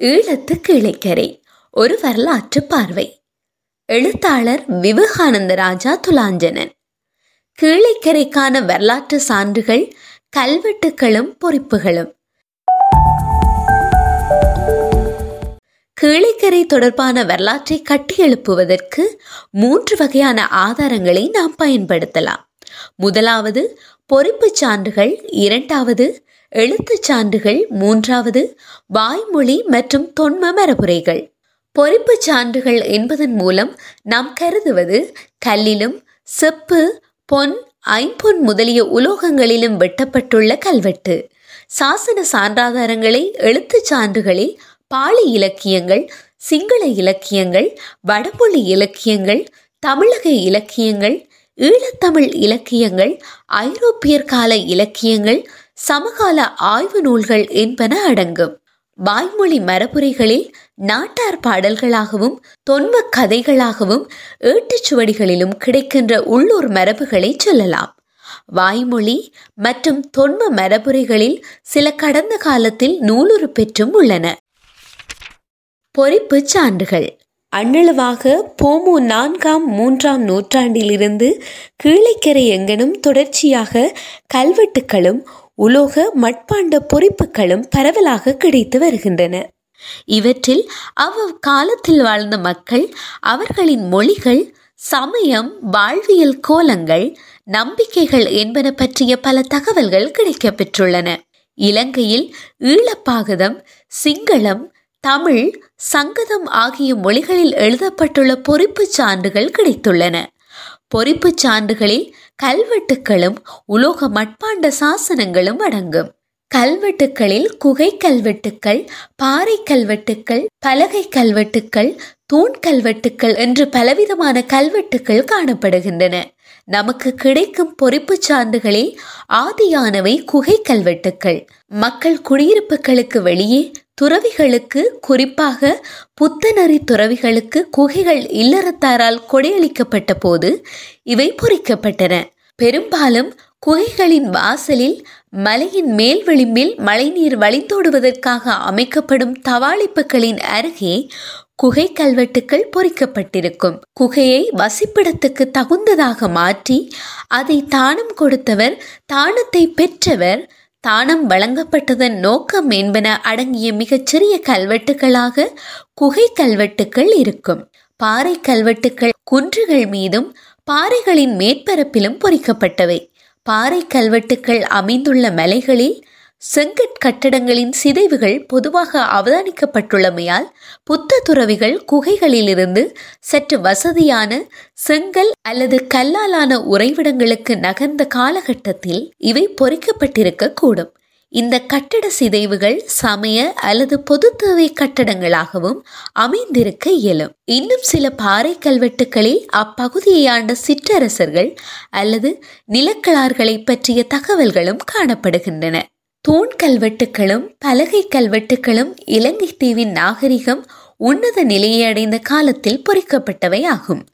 ஈழத்து கிளைக்கரை ஒரு வரலாற்று பார்வை. எழுத்தாளர் விவேகானந்த ராஜா துலாஞ்சனன். கீழைக்கரைக்கான வரலாற்று சான்றுகள் கல்வெட்டுகளும் பொறிப்புகளும். கீழைக்கரை தொடர்பான வரலாற்றை கட்டியெழுப்புவதற்கு மூன்று வகையான ஆதாரங்களை நாம் பயன்படுத்தலாம். முதலாவது பொறிப்பு சான்றுகள். இரண்டாவது எழுத்துச் சான்றுகள் மூன்றாவது வாய்மொழி மற்றும் தொன்ம மரபுரைகள். பொறிப்பு சான்றுகள் என்பதன் மூலம் நாம் கருதுவது கல்லிலும் செப்பு பொன் ஐம்பொன் முதலிய உலோகங்களிலும் வெட்டப்பட்டுள்ள கல்வெட்டு. சாசன சான்றாதாரங்களை எழுத்துச் சான்றுகளில் பாலி இலக்கியங்கள் சிங்கள இலக்கியங்கள் வடமொழி இலக்கியங்கள் தமிழக இலக்கியங்கள் ஈழத்தமிழ் இலக்கியங்கள் ஐரோப்பியர் கால இலக்கியங்கள் சமகால ஆய்வு நூல்கள் என்பன அடங்கும். வாய்மொழி மரபுரைகளில் நாட்டார் பாடல்களாகவும் தொன்ம கதைகளாகவும் ஏட்டுச்சுவடிகளிலும் கிடைக்கின்ற உள்ளூர் மரபுகளை சொல்லலாம். வாய்மொழி மற்றும் தொன்ம மரபுரைகளில் சில கடந்த காலத்தில் நூலுறு பெற்றும் உள்ளன. பொறிப்பு சான்றுகள். அண்ணளவாக போமு நான்காம் மூன்றாம் நூற்றாண்டிலிருந்து கீழைக்கரை எங்கனும் தொடர்ச்சியாக கல்வெட்டுக்களும் உலோக மட்பாண்ட பொறிப்புகளும் பரவலாக கிடைத்து வருகின்றன. இவற்றில் அவ்வக்காலத்தில் வாழ்ந்த மக்கள் அவர்களின் மொழிகள் சமயம் வாழ்வியல் கோலங்கள் நம்பிக்கைகள் என்பன பற்றிய பல தகவல்கள் கிடைக்கப்பெற்றுள்ளன. இலங்கையில் ஈழப்பாகதம் சிங்களம் தமிழ் சங்கதம் ஆகிய மொழிகளில் எழுதப்பட்டுள்ள பொறிப்பு சான்றுகள் கிடைத்துள்ளன. பொறிப்புச் சான்றுகளில் கல்வெட்டுக்களும் உலோக மட்பாண்ட சாசனங்களும் அடங்கும். கல்வெட்டுக்களில் குகை கல்வெட்டுக்கள் பாறை கல்வெட்டுக்கள் பலகை கல்வெட்டுக்கள் தூண் கல்வெட்டுக்கள் என்று பலவிதமான கல்வெட்டுக்கள் காணப்படுகின்றன. நமக்கு கிடைக்கும் பொறிப்புச் சான்றுகளில் ஆதியானவை குகை கல்வெட்டுக்கள். மக்கள் குடியிருப்புகளுக்கு வெளியே துறவிகளுக்கு குறிப்பாக புத்தனறி துறவிகளுக்கு குகைகள் இல்லறத்தாரால் கொடையளிக்கப்பட்ட போது இவை பொறிக்கப்பட்டன. பெரும்பாலும் குகைகளின் வாசலில் மலையின் மேல் விளிம்பில் மழைநீர் வழிந்தோடுவதற்காக அமைக்கப்படும் தவாளிப்புகளின் அருகே குகை கல்வெட்டுக்கள் பொறிக்கப்பட்டிருக்கும். குகையை வசிப்பிடத்துக்கு தகுந்ததாக மாற்றி அதை தானம் கொடுத்தவர் தானத்தை பெற்றவர் தானம் வழங்கப்பட்டதன் நோக்கம் என்பன அடங்கிய மிகச்சிறிய கல்வெட்டுகளாக குகை கல்வெட்டுக்கள் இருக்கும். பாறை கல்வெட்டுக்கள் குன்றுகள் மீதும் பாறைகளின் மேற்பரப்பிலும் பொறிக்கப்பட்டவை. பாறை கல்வெட்டுக்கள் அமைந்துள்ள மலைகளில் செங்கட் கட்டடங்களின் சிதைவுகள் பொதுவாக அவதானிக்கப்பட்டுள்ளமையால் புத்த துறவிகள் குகைகளிலிருந்து சற்று வசதியான செங்கல் அல்லது கல்லாலான உறைவிடங்களுக்கு நகர்ந்த காலகட்டத்தில் இவை பொறிக்கப்பட்டிருக்க கூடும் இந்த கட்டட சிதைவுகள் சமய அல்லது பொது தேவை கட்டடங்களாகவும் அமைந்திருக்க இயலும். இன்னும் சில பாறை கல்வெட்டுகளில் அப்பகுதியை ஆண்ட சிற்றரசர்கள் அல்லது நிலக்களார்களை பற்றிய தகவல்களும் காணப்படுகின்றன. தூண் கல்வெட்டுகளும் பலகை கல்வெட்டுகளும் இலங்கை தீவின் நாகரிகம் உன்னத நிலையை அடைந்த காலத்தில் பொறிக்கப்பட்டவை ஆகும்.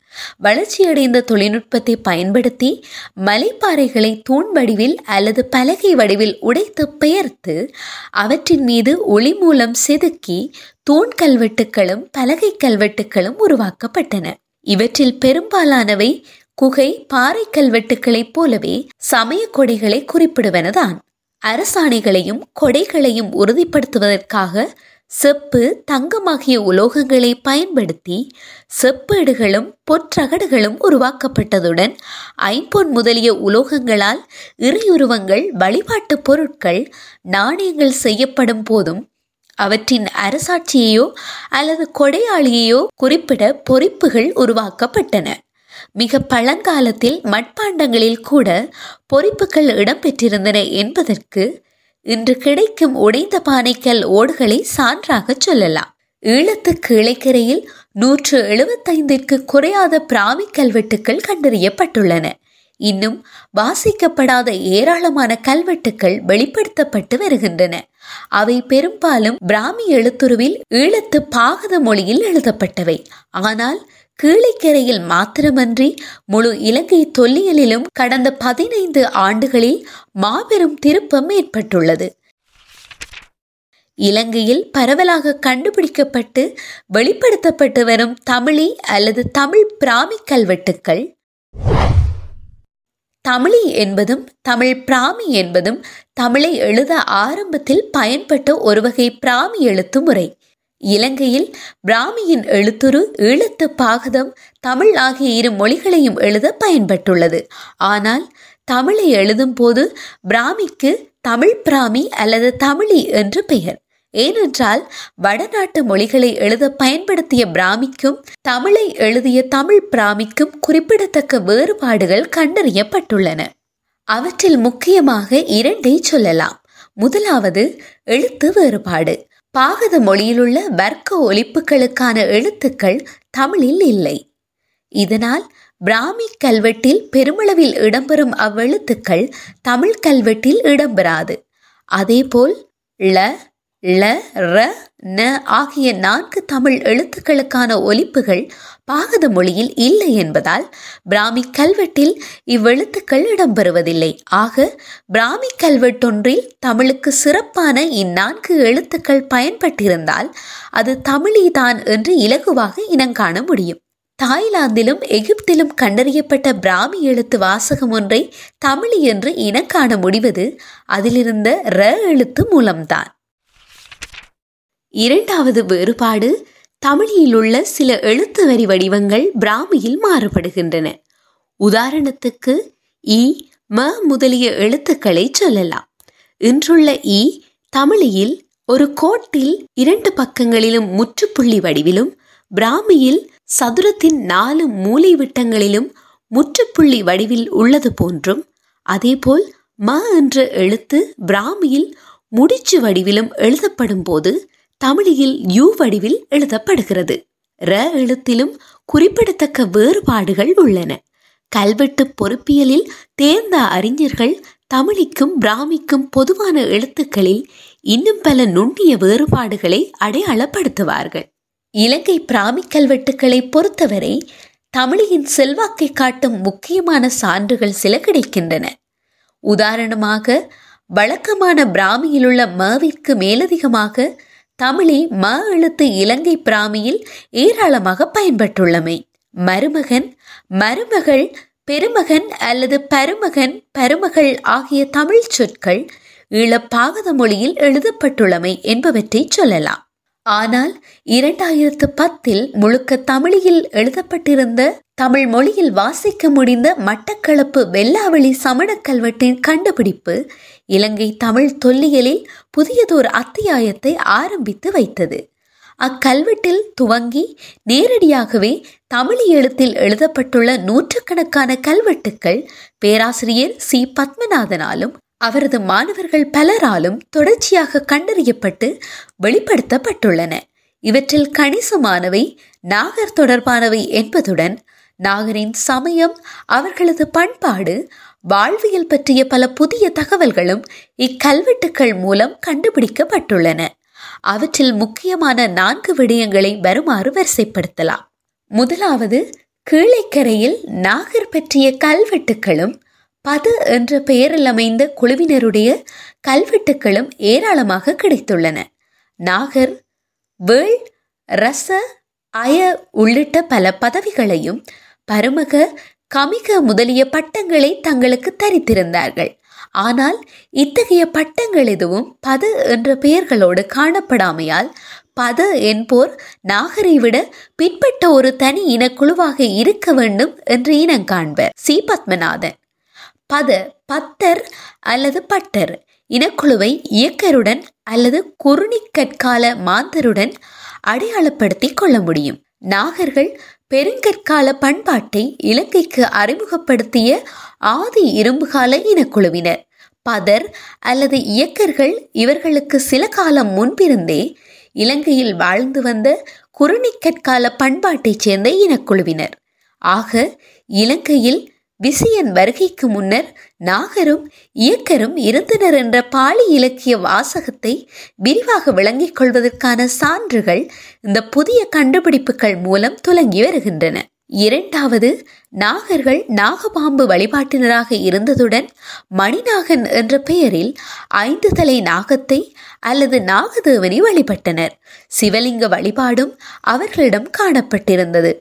வளர்ச்சியடைந்த தொழில்நுட்பத்தை பயன்படுத்தி மலைப்பாறைகளை தூண் வடிவில் அல்லது பலகை வடிவில் உடைத்து பெயர்த்து அவற்றின் மீது ஒளி மூலம் செதுக்கி தூண் கல்வெட்டுகளும் பலகை கல்வெட்டுகளும் உருவாக்கப்பட்டன. இவற்றில் பெரும்பாலானவை குகை பாறை கல்வெட்டுகளைப் போலவே சமய கொடைகளை குறிப்பிடுவனதான். அரசாணைகளையும் கொடைகளையும் உறுதிப்படுத்துவதற்காக செப்பு தங்கமாகிய உலோகங்களை பயன்படுத்தி செப்பேடுகளும் பொற்றகடுகளும் உருவாக்கப்பட்டதுடன் ஐம்பொன் முதலிய உலோகங்களால் இறையுருவங்கள் வழிபாட்டு பொருட்கள் நாணயங்கள் செய்யப்படும் போதும் அவற்றின் அரசாட்சியையோ அல்லது கொடையாளியையோ குறிப்பிட பொறிப்புகள் உருவாக்கப்பட்டன. மிக பழங்காலத்தில் மட்பாண்டங்களில் கூட பொறிப்புகள் இடம்பெற்றிருந்தன என்பதற்கு இன்று கிடைக்கும் உடைந்த பானைக்கல் ஓடுகளை சான்றாக சொல்லலாம். ஈழத்து கிளைக்கரையில் நூற்று எழுபத்தைந்திற்கு குறையாத பிராமி கல்வெட்டுக்கள் கண்டறியப்பட்டுள்ளன. இன்னும் வாசிக்கப்படாத ஏராளமான கல்வெட்டுக்கள் வெளிப்படுத்தப்பட்டு வருகின்றன. அவை பெரும்பாலும் பிராமி எழுத்துருவில் ஈழத்து பாகத மொழியில் எழுதப்பட்டவை. ஆனால் கீழைக்கரையில் மாத்திரமன்றி முழு இலங்கை தொல்லியலிலும் கடந்த பதினைந்து ஆண்டுகளில் மாபெரும் திருப்பம் ஏற்பட்டுள்ளது. இலங்கையில் பரவலாக கண்டுபிடிக்கப்பட்டு வெளிப்படுத்தப்பட்டு வரும் தமிழி அல்லது தமிழ் பிராமி கல்வெட்டுக்கள். தமிழி என்பதும் தமிழ் பிராமி என்பதும் தமிழை எழுத ஆரம்பத்தில் பயன்பட்ட ஒரு வகை பிராமி எழுத்து முறை இலங்கையில் பிராமியின் எழுத்துரு ஈழத்து பாகதம் தமிழ் ஆகிய இரு மொழிகளையும் எழுத பயன்பட்டுள்ளது. ஆனால் தமிழை எழுதும் போது பிராமிக்கு தமிழ் பிராமி அல்லது தமிழி என்று பெயர். ஏனென்றால் வடநாட்டு மொழிகளை எழுத பயன்படுத்திய பிராமிக்கும் தமிழை எழுதிய தமிழ் பிராமிக்கும் குறிப்பிடத்தக்க வேறுபாடுகள் கண்டறியப்பட்டுள்ளன. அவற்றில் முக்கியமாக இரண்டை சொல்லலாம். முதலாவது எழுத்து வேறுபாடு. பாகத மொழியிலுள்ள வர்க்க ஒலிப்புகளுக்கான எழுத்துக்கள் தமிழில் இல்லை. இதனால் பிராமி கல்வெட்டில் பெருமளவில் இடம்பெறும் அவ்வெழுத்துக்கள் தமிழ் கல்வெட்டில் இடம்பெறாது. அதேபோல் ல ள ர ந ஆகிய நான்கு தமிழ் எழுத்துக்களுக்கான ஒலிப்புகள் பாகத மொழியில் இல்லை என்பதால் பிராமி கல்வெட்டில் இவ்வெழுத்துக்கள் இடம்பெறுவதில்லை. ஆக பிராமி கல்வெட்டொன்றில் தமிழுக்கு சிறப்பான இந்நான்கு எழுத்துக்கள் பயன்பட்டிருந்தால் அது தமிழிதான் என்று இலகுவாக இனங்காண முடியும். தாய்லாந்திலும் எகிப்திலும் கண்டறியப்பட்ட பிராமி எழுத்து வாசகம் ஒன்றை தமிழி என்று இனக்காண முடிவது அதிலிருந்த ர எழுத்து மூலம்தான். இரண்டாவது வேறுபாடு தமிழில் உள்ள சில எழுத்து வரி வடிவங்கள் பிராமியில் மாறுபடுகின்றன. உதாரணத்துக்கு இ ம முதலிய எழுத்துக்களை சொல்லலாம். இன்றுள்ள இ தமிழில் ஒரு கோட்டில் இரண்டு பக்கங்களிலும் முற்றுப்புள்ளி வடிவிலும் பிராமியில் சதுரத்தின் நாலு மூலை விட்டங்களிலும் முற்றுப்புள்ளி வடிவில் உள்ளது போன்றும் அதேபோல் ம என்ற எழுத்து பிராமியில் முடிச்சு வடிவிலும் எழுதப்படும் போது தமிழில் யூ வடிவில் எழுதப்படுகிறது. ர எழுத்திலும் குறிப்பிடத்தக்க வேறுபாடுகள் உள்ளன. கல்வெட்டு பொறுப்பியலில் தேர்ந்த அறிஞர்கள் தமிழிக்கும் பிராமிக்கும் பொதுவான எழுத்துக்களில் இன்னும் பல நுண்ணிய வேறுபாடுகளை அடையாளப்படுத்துவார்கள். இலங்கை பிராமி கல்வெட்டுக்களை பொறுத்தவரை தமிழின் செல்வாக்கை காட்டும் முக்கியமான சான்றுகள் சில கிடைக்கின்றன. உதாரணமாக வழக்கமான பிராமியிலுள்ள மவிற்கு மேலதிகமாக தமிழை ம எழுத்து இலங்கை பிராமியில் ஏராளமாக பயன்பட்டுள்ளமை மருமகன் மருமகள் பெருமகன் அல்லது பருமகன் பருமகள் ஆகிய தமிழ் சொற்கள் ஈழப்பாகத மொழியில் எழுதப்பட்டுள்ளமை என்பவற்றை சொல்லலாம். ஆனால் இரண்டாயிரத்து பத்தில் முழுக்க தமிழில் எழுதப்பட்டிருந்த தமிழ் மொழியில் வாசிக்க முடிந்த மட்டக்களப்பு வெள்ளாவளி சமணக் கல்வெட்டின் கண்டுபிடிப்பு இலங்கை தமிழ் தொல்லியலில் புதியதோர் அத்தியாயத்தை ஆரம்பித்து வைத்தது. அக்கல்வெட்டில் துவங்கி நேரடியாகவே தமிழ் எழுத்தில் எழுதப்பட்டுள்ள நூற்றுக்கணக்கான கல்வெட்டுக்கள் பேராசிரியர் சி. பத்மநாதனாலும் அவரது மாணவர்கள் பலராலும் தொடர்ச்சியாக கண்டறியப்பட்டு வெளிப்படுத்தப்பட்டுள்ளன. இவற்றில் கணிசமானவை நாகர் தொடர்பானவை என்பதுடன் நாகரின் சமயம் அவர்களது பண்பாடு வாழ்வியல் பற்றிய பல புதிய தகவல்களும் இக்கல்வெட்டுக்கள் மூலம் கண்டுபிடிக்கப்பட்டுள்ளன. அவற்றில் முக்கியமான நான்கு விடயங்களை வருமாறு வரிசைப்படுத்தலாம். முதலாவது கீழைக்கரையில் நாகர் பற்றிய கல்வெட்டுக்களும் பது என்ற பெயரில் அமைந்த குழுவினருடைய கல்வெட்டுக்களும் ஏராளமாக கிடைத்துள்ளன. நாகர் வேள் ரச அய உள்ளிட்ட பல பதவிகளையும் பருமக கமிக முதலிய பட்டங்களை தங்களுக்கு தரித்திருந்தார்கள். ஆனால் இத்தகைய பட்டங்கள் எதுவும் பது என்ற பெயர்களோடு காணப்படாமையால் பத என்போர் நாகரை விட பிற்பட்ட ஒரு தனி இனக்குழுவாக இருக்க வேண்டும் என்று இனம் காண்பர் சி. பத்மநாதன். பத பத்தர் அல்லது பட்டர் இனக்குழுவை இயக்கருடன் அல்லது குறுணிக்கற்கால மாந்தருடன் அடையாளப்படுத்தி கொள்ள முடியும். நாகர்கள் பெருங்கற்கால பண்பாட்டை இலங்கைக்கு அறிமுகப்படுத்திய ஆதி இரும்புகால இனக்குழுவினர். பதர் அல்லது இயக்கர்கள் இவர்களுக்கு சில காலம் முன்பிருந்தே இலங்கையில் வாழ்ந்து வந்த குறுநிக்கற்கால பண்பாட்டைச் சேர்ந்த இனக்குழுவினர். ஆக இலங்கையில் விசியன் வருகைக்கு முன்னர் நாகரும் இயக்கரும் இருந்தனர் என்ற பாலி இலக்கிய வாசகத்தை விரிவாக விளங்கிக் கொள்வதற்கான சான்றுகள் இந்த புதிய கண்டுபிடிப்புகள் மூலம் துலங்கி வருகின்றன. இரண்டாவது நாகர்கள் நாகபாம்பு வழிபாட்டினராக இருந்ததுடன் மணிநாகன் என்ற பெயரில் ஐந்து தலை நாகத்தை அல்லது நாகதேவனை வழிபட்டனர். சிவலிங்க வழிபாடும் அவர்களிடம் காணப்பட்டிருந்தது.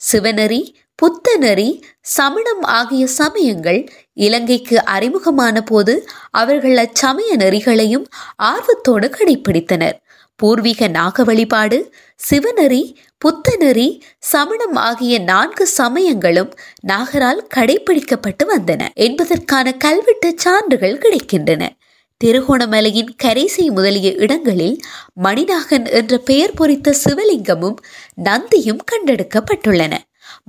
சிவனரி புத்தநெறி சமணம் ஆகிய சமயங்கள் இலங்கைக்கு அறிமுகமான போது அவர்கள் அச்சமய நெறிகளையும் ஆர்வத்தோடு கடைபிடித்தனர் பூர்வீக நாக வழிபாடு சிவநெறி புத்தநெறி சமணம் ஆகிய நான்கு சமயங்களும் நாகரால் கடைபிடிக்கப்பட்டு வந்தன. என்பதற்கான கல்வெட்டு சான்றுகள் கிடைக்கின்றன. திருகோணமலையின் கரைசை முதலிய இடங்களில் மணிநாகன் என்ற பெயர் பொறித்த சிவலிங்கமும் நந்தியும் கண்டெடுக்கப்பட்டுள்ளன.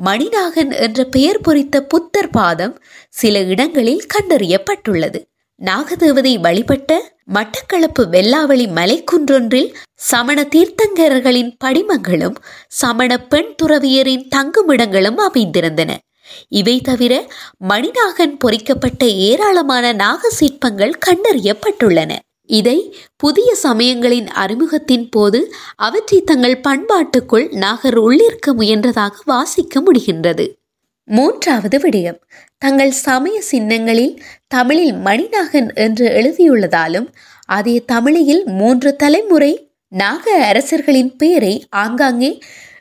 மணிநாகன் என்ற பெயர் பொறித்த புத்தர் பாதம் சில இடங்களில் கண்டறியப்பட்டுள்ளது. நாகதேவதை வழிபட்ட மட்டக்களப்பு வெல்லாவளி மலைக்குன்றொன்றில் சமண தீர்த்தங்கரர்களின் படிமங்களும் சமண பெண் துறவியரின் தங்குமிடங்களும் அமைந்திருந்தன. இவை தவிர மணிநாகன் பொறிக்கப்பட்ட ஏராளமான நாக சிற்பங்கள் கண்டறியப்பட்டுள்ளன. இதை புதிய சமயங்களின் அறிமுகத்தின் போது அவற்றை தங்கள் பண்பாட்டுக்குள் நாகர் உள்ளிருக்க முயன்றதாக வாசிக்க முடிகின்றது. மூன்றாவது விடயம். தங்கள் சமய சின்னங்களில் தமிழில் மணிநாகன் என்று எழுதியுள்ளதாலும் அதே தமிழில் மூன்று தலைமுறை நாக அரசர்களின் பெயரை ஆங்காங்கே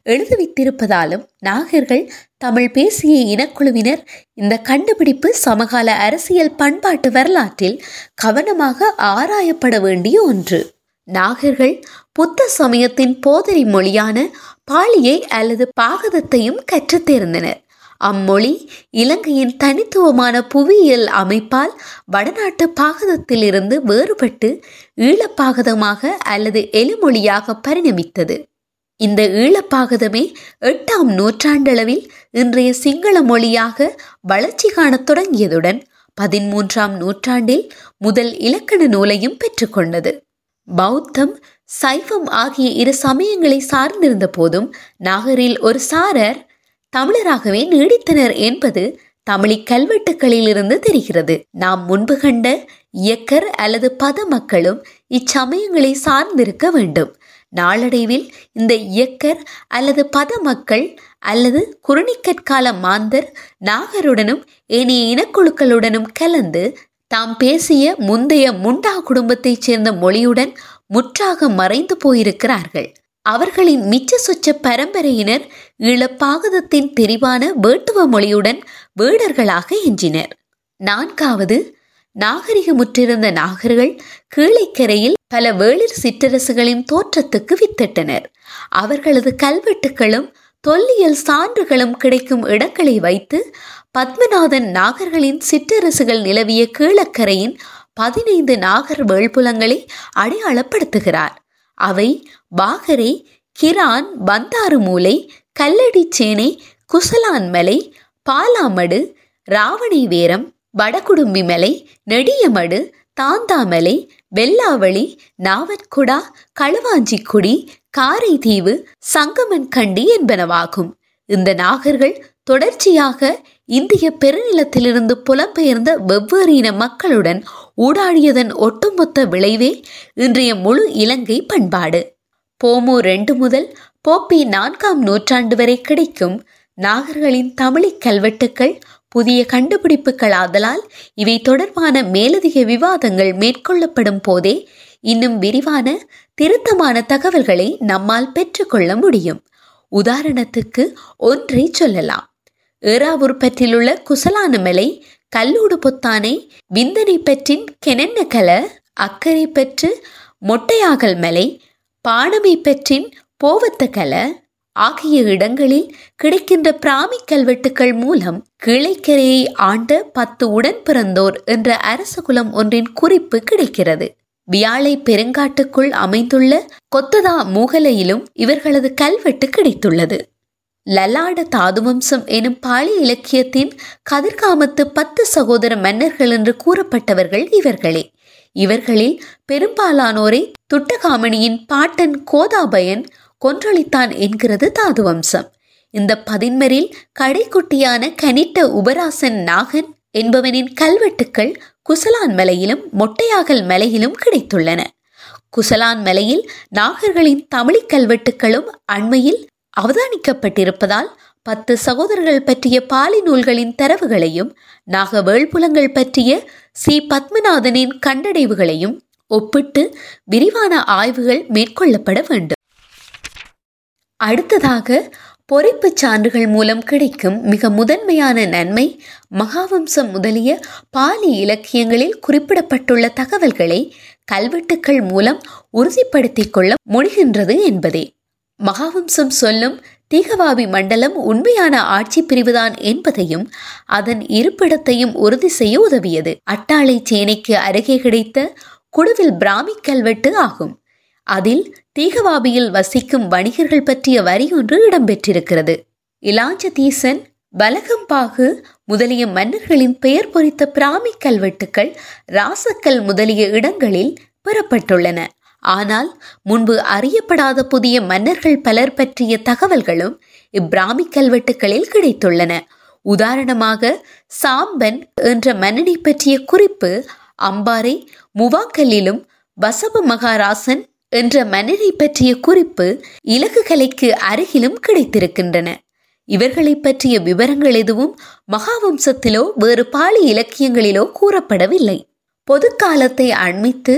எழுதுவித்திருப்பதாலும் நாகர்கள் தமிழ் பேசிய இனக்குழுவினர் இந்த கண்டுபிடிப்பு சமகால அரசியல் பண்பாட்டு வரலாற்றில் கவனமாக ஆராயப்பட வேண்டிய ஒன்று. நாகர்கள் புத்த சமயத்தின் போதரி மொழியான பாலியை அல்லது பாகதத்தையும் கற்றுத்தேர்ந்தனர் அம்மொழி இலங்கையின் தனித்துவமான புவியியல் அமைப்பால் வடநாட்டு பாகதத்திலிருந்து வேறுபட்டு ஈழப்பாகதமாக அல்லது எலுமொழியாக பரிணமித்தது. இந்த ஈழப்பாகதமே எட்டாம் நூற்றாண்டளவில் இன்றைய சிங்கள மொழியாக வளர்ச்சி காணத் தொடங்கியதுடன் பதிமூன்றாம் நூற்றாண்டில் முதல் இலக்கண நூலையும் பெற்றுக்கொண்டது. பௌத்தம் சைவம் ஆகிய இரு சமயங்களை சார்ந்திருந்த போதும் நாகரில் ஒரு சாரர் தமிழராகவே நீடித்தனர் என்பது தமிழி கல்வெட்டுக்களிலிருந்து தெரிகிறது. நாம் முன்பு கண்ட இயக்கர் அல்லது பத மக்களும் இச்சமயங்களை சார்ந்திருக்க வேண்டும். நாளடைவில் இந்த இயக்கர் அல்லது பத மக்கள் அல்லது குருணிக்கற்கால மாந்தர் நாகருடனும் ஏனைய இனக்குழுக்களுடனும் கலந்து தாம் பேசிய முந்தைய முண்டா குடும்பத்தைச் சேர்ந்த மொழியுடன் முற்றாக மறைந்து போயிருக்கிறார்கள். அவர்களின் மிச்ச சொச்ச பரம்பரையினர் இளப்பாகதத்தின் தெரிவான வேட்டுவ மொழியுடன் வேடர்களாக எஞ்சினர். நான்காவது நாகரிகமுற்றிருந்த நாகர்கள் கீழைக்கரையில் பல வேளிர் சிற்றரசுகளின் தோற்றத்துக்கு வித்திட்டனர். அவர்களது கல்வெட்டுகளும் தொல்லியல் சான்றுகளும் கிடைக்கும் இடங்களை வைத்து பத்மநாதன் நாகர்களின் சிற்றரசுகள் நிலவிய கீழக்கரையின் பதினைந்து நாகர் வேள்புலங்களை அடையாளப்படுத்துகிறார். அவை பாகரை கிரான் பந்தாறு மூலை கல்லடிச்சேனை குசலான்மலை பாலாமடு ராவணி வேரம் வடகுடும்பி மலை நெடியமடு தாந்தாமலை வெள்ளாவளி நாவற்குடா களுவாஞ்சிக்குடி காரைதீவு சங்கமன்கண்டி என்பனவாகும். இந்த நாகர்கள் தொடர்ச்சியாக இந்திய பெருநிலத்திலிருந்து புலம்பெயர்ந்த வெவ்வேறு இன மக்களுடன் ஊடாடியதன் ஒட்டுமொத்த விளைவே இன்றைய முழு இலங்கை பண்பாடு. போமு ரெண்டு முதல் போப்பி நான்காம் நூற்றாண்டு வரை கிடைக்கும் நாகர்களின் தமிழிக் கல்வெட்டுக்கள் புதிய கண்டுபிடிப்புகள் ஆதலால் இவை தொடர்பான மேலதிக விவாதங்கள் மேற்கொள்ளப்படும் போதே இன்னும் விரிவான திருத்தமான தகவல்களை நம்மால் பெற்றுக்கொள்ள முடியும். உதாரணத்துக்கு ஒன்றை சொல்லலாம். ஏறாவூர் பற்றிலுள்ள குசலான மலை கல்லூடு பொத்தானை விந்தனை பற்றின் கெனென்னகல அக்கறை பெற்று மொட்டையாகல் மலை பாணமை பெற்றின் போவத்தகல ஆகிய இடங்களில் கிடைக்கின்ற பிராமி கல்வெட்டுக்கள் மூலம் கிளைக்கரையை ஆண்ட பத்து உடன் பிறந்தோர் என்ற அரச குலம் ஒன்றின் குறிப்பு கிடைக்கிறது. வியாழை பெருங்காட்டுக்குள் அமைந்துள்ள கொத்ததா மூகலையிலும் இவர்களது கல்வெட்டு கிடைத்துள்ளது. லலாட தாதுவம்சம் எனும் பாலி இலக்கியத்தின் கதிர்காமத்து பத்து சகோதர மன்னர்கள் என்று கூறப்பட்டவர்கள் இவர்களே. இவர்களில் பெரும்பாலானோரை துட்டகாமணியின் பாட்டன் கோதாபயன் கொன்றளித்தான் என்கிறது தாதுவம்சம். இந்த பதின்மரில் கடைக்குட்டியான கனிட்ட உபராசன் நாகன் என்பவனின் கல்வெட்டுக்கள் குசலான் மலையிலும் மொட்டையாகல் மலையிலும் கிடைத்துள்ளன. குசலான் மலையில் நாகர்களின் தமிழிக் கல்வெட்டுக்களும் அண்மையில் அவதானிக்கப்பட்டிருப்பதால் பத்து சகோதரர்கள் பற்றிய பாலி நூல்களின் தரவுகளையும் நாகவேள்புலங்கள் பற்றிய சி. பத்மநாதனின் கண்டடைவுகளையும் ஒப்பிட்டு விரிவான ஆய்வுகள் மேற்கொள்ளப்பட வேண்டும். அடுத்ததாக பொறிப்பு சான்றுகள் மூலம் கிடைக்கும் மிக முதன்மையான நன்மை மகாவம்சம் முதலிய பாலி இலக்கியங்களில் குறிப்பிடப்பட்டுள்ள தகவல்களை கல்வெட்டுக்கள் மூலம் உறுதிப்படுத்திக் கொள்ள முடிகின்றது என்பதே. மகாவம்சம் சொல்லும் தீகவாபி மண்டலம் உண்மையான ஆட்சி பிரிவுதான் என்பதையும் அதன் இருப்பிடத்தையும் உறுதி செய்ய உதவியது. அட்டாளை சேனைக்கு அருகே கிடைத்த குடுவில் பிராமி கல்வெட்டு ஆகும். அதில் தீகவாபியில் வசிக்கும் வணிகர்கள் பற்றிய வரி ஒன்று இடம்பெற்றிருக்கிறது. இலாஞ்சதீசன் பலகம்பாகு முதலிய மன்னர்களின் பெயர் பொறித்த பிராமி கல்வெட்டுக்கள் ராசக்கல் முதலிய இடங்களில் பெறப்பட்டுள்ளன. ஆனால் முன்பு அறியப்படாத புதிய மன்னர்கள் பலர் பற்றிய தகவல்களும் இப்பிராமி கல்வெட்டுக்களில் கிடைத்துள்ளன. உதாரணமாக சாம்பன் என்ற மன்னனை பற்றிய குறிப்பு அம்பாறை முவாக்கல்லிலும் வசப மகாராசன் என்ற மன்னரை பற்றிய குறிப்பு இலக்குகலைக்கு அருகிலும் கிடைத்திருக்கின்றன. இவர்களை பற்றிய விவரங்கள் எதுவும் மகாவம்சத்திலோ வேறு பாலி இலக்கியங்களிலோ கூறப்படவில்லை. பொதுக்காலத்தை அண்மித்து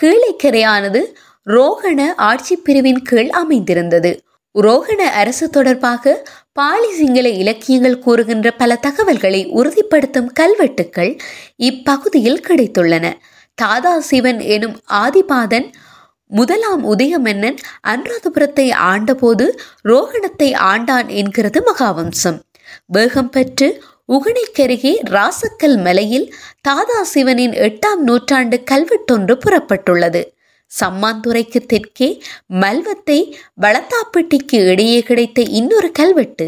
கீழைக்கரையானது ரோகண ஆட்சி பிரிவின் கீழ் அமைந்திருந்தது. ரோகண அரசு தொடர்பாக பாலி சிங்கள இலக்கியங்கள் கூறுகின்ற பல தகவல்களை உறுதிப்படுத்தும் கல்வெட்டுக்கள் இப்பகுதியில் கிடைத்துள்ளன. தாதா சிவன் எனும் ஆதிபாதன் முதலாம் உதயமென்னன் அனுராதபுரத்தை ஆண்டபோது ரோகணத்தை ஆண்டான் என்கிறது மகாவம்சம். வேகம் பெற்று உகணைக்கருகே ராசக்கல் மலையில் தாதா சிவனின் எட்டாம் நூற்றாண்டு கல்வெட்டொன்று புறப்பட்டுள்ளது. சம்மாந்துறைக்கு தெற்கே மல்வத்தை வளத்தாப்பட்டிக்கு இடையே கிடைத்த இன்னொரு கல்வெட்டு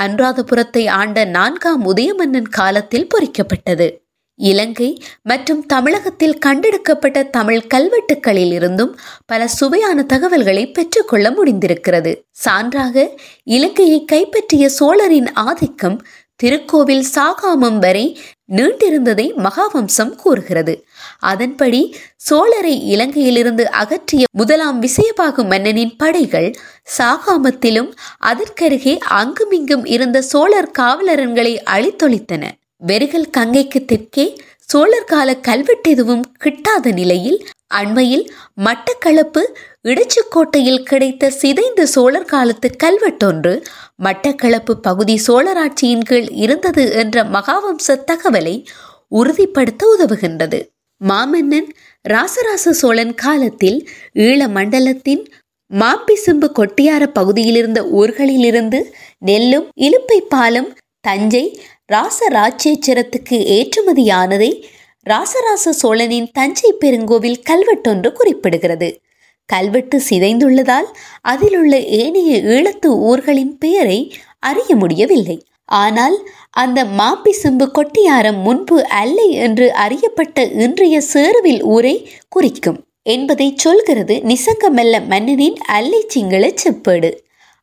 அனுராதபுரத்தை ஆண்ட நான்காம் உதயமன்னன் காலத்தில் பொறிக்கப்பட்டது. இலங்கை மற்றும் தமிழகத்தில் கண்டெடுக்கப்பட்ட தமிழ் கல்வெட்டுக்களில் இருந்தும் பல சுவையான தகவல்களை பெற்றுக்கொள்ள முடிந்திருக்கிறது. சான்றாக இலங்கையை கைப்பற்றிய சோழரின் ஆதிக்கம் திருக்கோவில் சாகாமம் வரை நீண்டிருந்ததை மகாவம்சம் கூறுகிறது. அதன்படி சோழரை இலங்கையிலிருந்து அகற்றிய முதலாம் விசயபாகு மன்னனின் படைகள் சாகாமத்திலும் அதற்கருகே அங்குமிங்கும் இருந்த சோழர் காவலரன்களை அழித்தொழித்தன. வெறுகல் கங்கைக்கு தெற்கே சோழர் கால கல்வெட்டு எதுவும் கிட்டாத நிலையில் அண்மையில் மட்டக்களப்பு இடைச்சுக்கோட்டையில் கிடைத்த சிதைந்த சோழர் காலத்து கல்வெட்டொன்று மட்டக்களப்பு பகுதி சோழராட்சியின் கீழ் இருந்தது என்ற மகாவம்ச தகவலை உறுதிப்படுத்த உதவுகின்றது. மாமன்னன் ராசராச சோழன் காலத்தில் ஈழ மண்டலத்தின் மாப்பிசும்பு கொட்டியார பகுதியிலிருந்த ஊர்களிலிருந்து நெல்லும் இலுப்பை பாலம் தஞ்சை ராசராஜ்யேச்சரத்துக்கு ஏற்றுமதியானதை ராசராச சோழனின் தஞ்சை பெருங்கோவில் கல்வெட்டொன்று குறிப்பிடுகிறது. கல்வெட்டு சிதைந்துள்ளதால் அதிலுள்ள ஏனைய ஈழத்து ஊர்களின் பெயரை அறிய முடியவில்லை. ஆனால் அந்த மாப்பிசும்பு கொட்டியாரம் முன்பு அல்லை என்று அறியப்பட்ட இன்றைய சேருவில் ஊரை குறிக்கும் என்பதை சொல்கிறது நிசங்கமெல்ல மன்னனின் அல்லை சிங்கள செப்பேடு.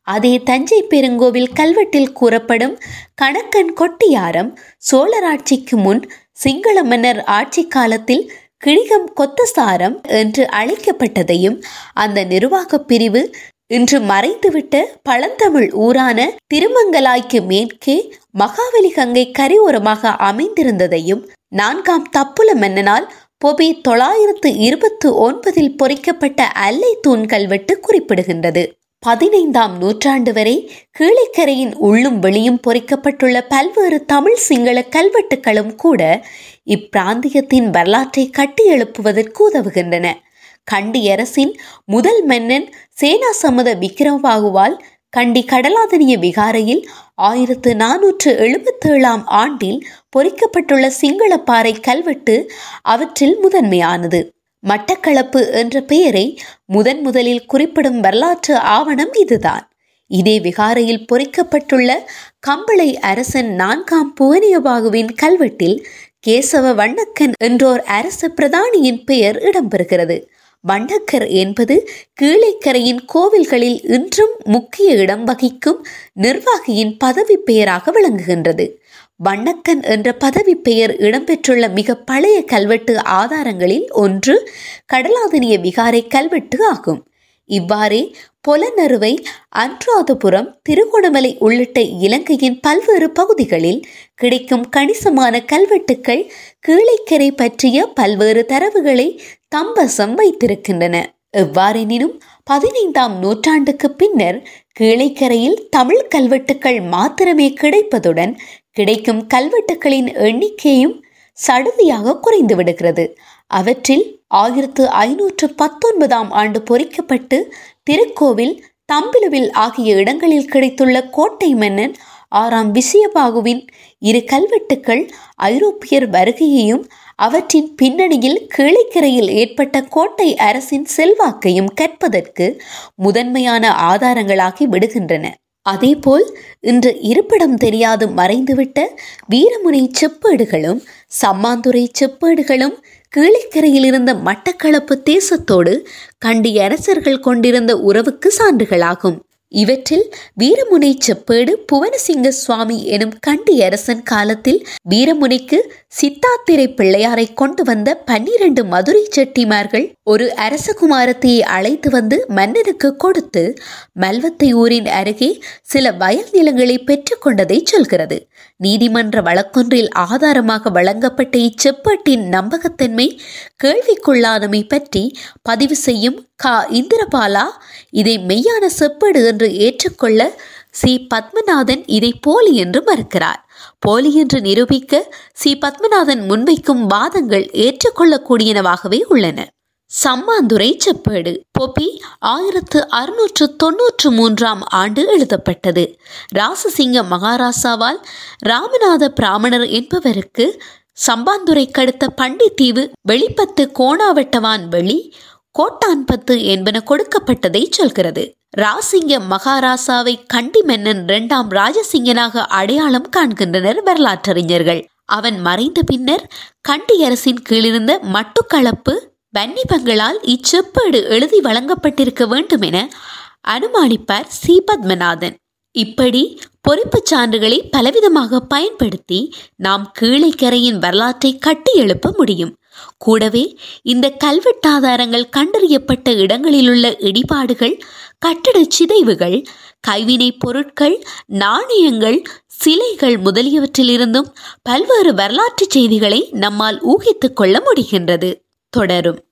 அதே தஞ்சை பெருங்கோவில் கல்வெட்டில் கூறப்படும் கணக்கன் கொட்டியாரம் சோழராட்சிக்கு முன் சிங்கள மன்னர் ஆட்சி காலத்தில் கிழிகம் கொத்தசாரம் என்று அழைக்கப்பட்டதையும் அந்த நிர்வாக பிரிவு இன்று மறைந்துவிட்ட பழந்தமிழ் ஊரான திருமங்கலாய்க்கு மேற்கே மகாவலி கங்கை கரையோரமாக அமைந்திருந்ததையும் நான்காம் தப்புல மன்னனால் பொபி தொள்ளாயிரத்து இருபத்து ஒன்பதில் பொறிக்கப்பட்ட அல்லை தூண் கல்வெட்டு குறிப்பிடுகின்றது. பதினைந்தாம் நூற்றாண்டு வரை கீழைக்கரையின் உள்ளும் வெளியும் பொறிக்கப்பட்டுள்ள பல்வேறு தமிழ் சிங்கள கல்வெட்டுகளும் கூட இப்பிராந்தியத்தின் வரலாற்றை கட்டியெழுப்புவதற்கு உதவுகின்றன. கண்டி அரசின் முதல் மன்னன் சேனாசமத விக்ரவாகுவால் கண்டி கடலாதனிய விகாரையில் ஆயிரத்து நானூற்று எழுபத்தேழாம் ஆண்டில் பொறிக்கப்பட்டுள்ள சிங்களப்பாறை கல்வெட்டு அவற்றில் முதன்மையானது. மட்டக்களப்பு என்ற பெயரை முதன் முதலில் குறிப்பிடும் வரலாற்று ஆவணம் இதுதான். இதே விகாரையில் பொறிக்கப்பட்டுள்ள கம்பளை அரசன் நான்காம் புவனியபாகுவின் கல்வெட்டில் கேசவ வண்ணக்கன் என்றோர் அரச பிரதானியின் பெயர் இடம்பெறுகிறது. வண்டக்கர் என்பது கீழைக்கரையின் கோவில்களில் இன்றும் முக்கிய இடம் வகிக்கும் நிர்வாகியின் பதவி பெயராக விளங்குகின்றது. வண்ணக்கன் என்ற பதவி பெயர் இடம்பெற்றுள்ள மிக பழைய கல்வெட்டு ஆதாரங்களில் ஒன்று கடலாதனிய விகாரை கல்வெட்டு ஆகும். இவ்வாறே பொலநறுவை அன்றாதபுரம் திருகோணமலை உள்ளிட்ட இலங்கையின் பல்வேறு பகுதிகளில் கிடைக்கும் கணிசமான கல்வெட்டுக்கள் கீழைக்கரை பற்றிய பல்வேறு தரவுகளை தம்பசம் வைத்திருக்கின்றன. எவ்வாறெனினும் பதினைந்தாம் நூற்றாண்டுக்கு பின்னர் கீழைக்கரையில் தமிழ் கல்வெட்டுக்கள் மாத்திரமே கிடைப்பதுடன் கிடைக்கும் கல்வெட்டுக்களின் எண்ணிக்கையும் சடுதியாக குறைந்து விடுகிறது. அவற்றில் ஆயிரத்து ஐநூற்று பத்தொன்பதாம் ஆண்டு பொறிக்கப்பட்டு திருக்கோவில் தம்பிலுவில் ஆகிய இடங்களில் கிடைத்துள்ள கோட்டை மன்னன் ஆறாம் விசயபாகுவின் இரு கல்வெட்டுக்கள் ஐரோப்பியர் வருகையையும் அவற்றின் பின்னணியில் கிளைக்கரையில் ஏற்பட்ட கோட்டை அரசின் செல்வாக்கையும் கற்பதற்கு முதன்மையான ஆதாரங்களாகி விடுகின்றன. அதேபோல் இன்று இருப்பிடம் தெரியாது மறைந்துவிட்ட வீரமுனை செப்பேடுகளும் சம்மாந்துறை செப்பேடுகளும் கீழிக்கரையில் இருந்த மட்டக்களப்பு தேசத்தோடு கண்டி அரசர்கள் கொண்டிருந்த உறவுக்கு சான்றுகளாகும். இவற்றில் வீரமுனை செப்பேடு புவனசிங்க சுவாமி எனும் கண்டி அரசன் காலத்தில் வீரமுனைக்கு சித்தாத்திரை பிள்ளையாரை கொண்டு வந்த பன்னிரண்டு மதுரை செட்டிமார்கள் ஒரு அரசகுமாரத்தையை அழைத்து வந்து மன்னனுக்கு கொடுத்து மல்வத்தை ஊரின் அருகே சில வயல் நிலங்களை பெற்றுக்கொண்டதை சொல்கிறது. நீதிமன்ற வழக்கொன்றில் ஆதாரமாக வழங்கப்பட்ட இச்செப்பாட்டின் நம்பகத்தன்மை கேள்விக்குள்ளானமை பற்றி பதிவு செய்யும் கா. இந்திரபாலா இதை மெய்யான செப்பேடு என்று ஏற்றுக்கொள்ள சி. பத்மநாதன் இதை போலி என்று மறுக்கிறார். போலி என்று நிரூபிக்க சி. பத்மநாதன் முன்வைக்கும் வாதங்கள் ஏற்றுக்கொள்ளக்கூடியனவாகவே உள்ளன. சம்மாந்துரை செப்பேடு. பொபி ஆயிரத்து அறுநூற்று தொன்னூற்று மூன்றாம் ஆண்டு எழுதப்பட்டது. ராசசிங்க மகாராசாவால் ராமநாத பிராமணர் என்பவருக்கு சம்பாந்துரை கடுத்த பண்டித்தீவு வெளிப்பத்து கோணாவட்டவான் வெளி கோட்டான்பத்து என்பன கொடுக்கப்பட்டதை சொல்கிறது. ராசிங்க மகாராசாவை கண்டி மன்னன் இரண்டாம் ராஜசிங்கனாக அடையாளம் காண்கின்றனர் வரலாற்றறிஞர்கள். அவன் மறைந்த பின்னர் கண்டி அரசின் கீழிருந்த மட்டுக்களப்பு வன்னிபங்களால் இச்செப்பேடு எழுதி வழங்கப்பட்டிருக்க வேண்டும் என அனுமானிப்பார் சி. பத்மநாதன். இப்படி பொறுப்புச் சான்றுகளை பலவிதமாக பயன்படுத்தி நாம் கீழைக்கரையின் வரலாற்றை கட்டி எழுப்ப முடியும். கூடவே இந்த கல்வெட்டாதாரங்கள் கண்டறியப்பட்ட இடங்களிலுள்ள இடிபாடுகள் கட்டடச் சிதைவுகள் கைவினைப் பொருட்கள் நாணயங்கள் சிலைகள் முதலியவற்றிலிருந்தும் பல்வேறு வரலாற்றுச் செய்திகளை நம்மால் ஊகித்துக் கொள்ள முடிகின்றது. தொடரும்.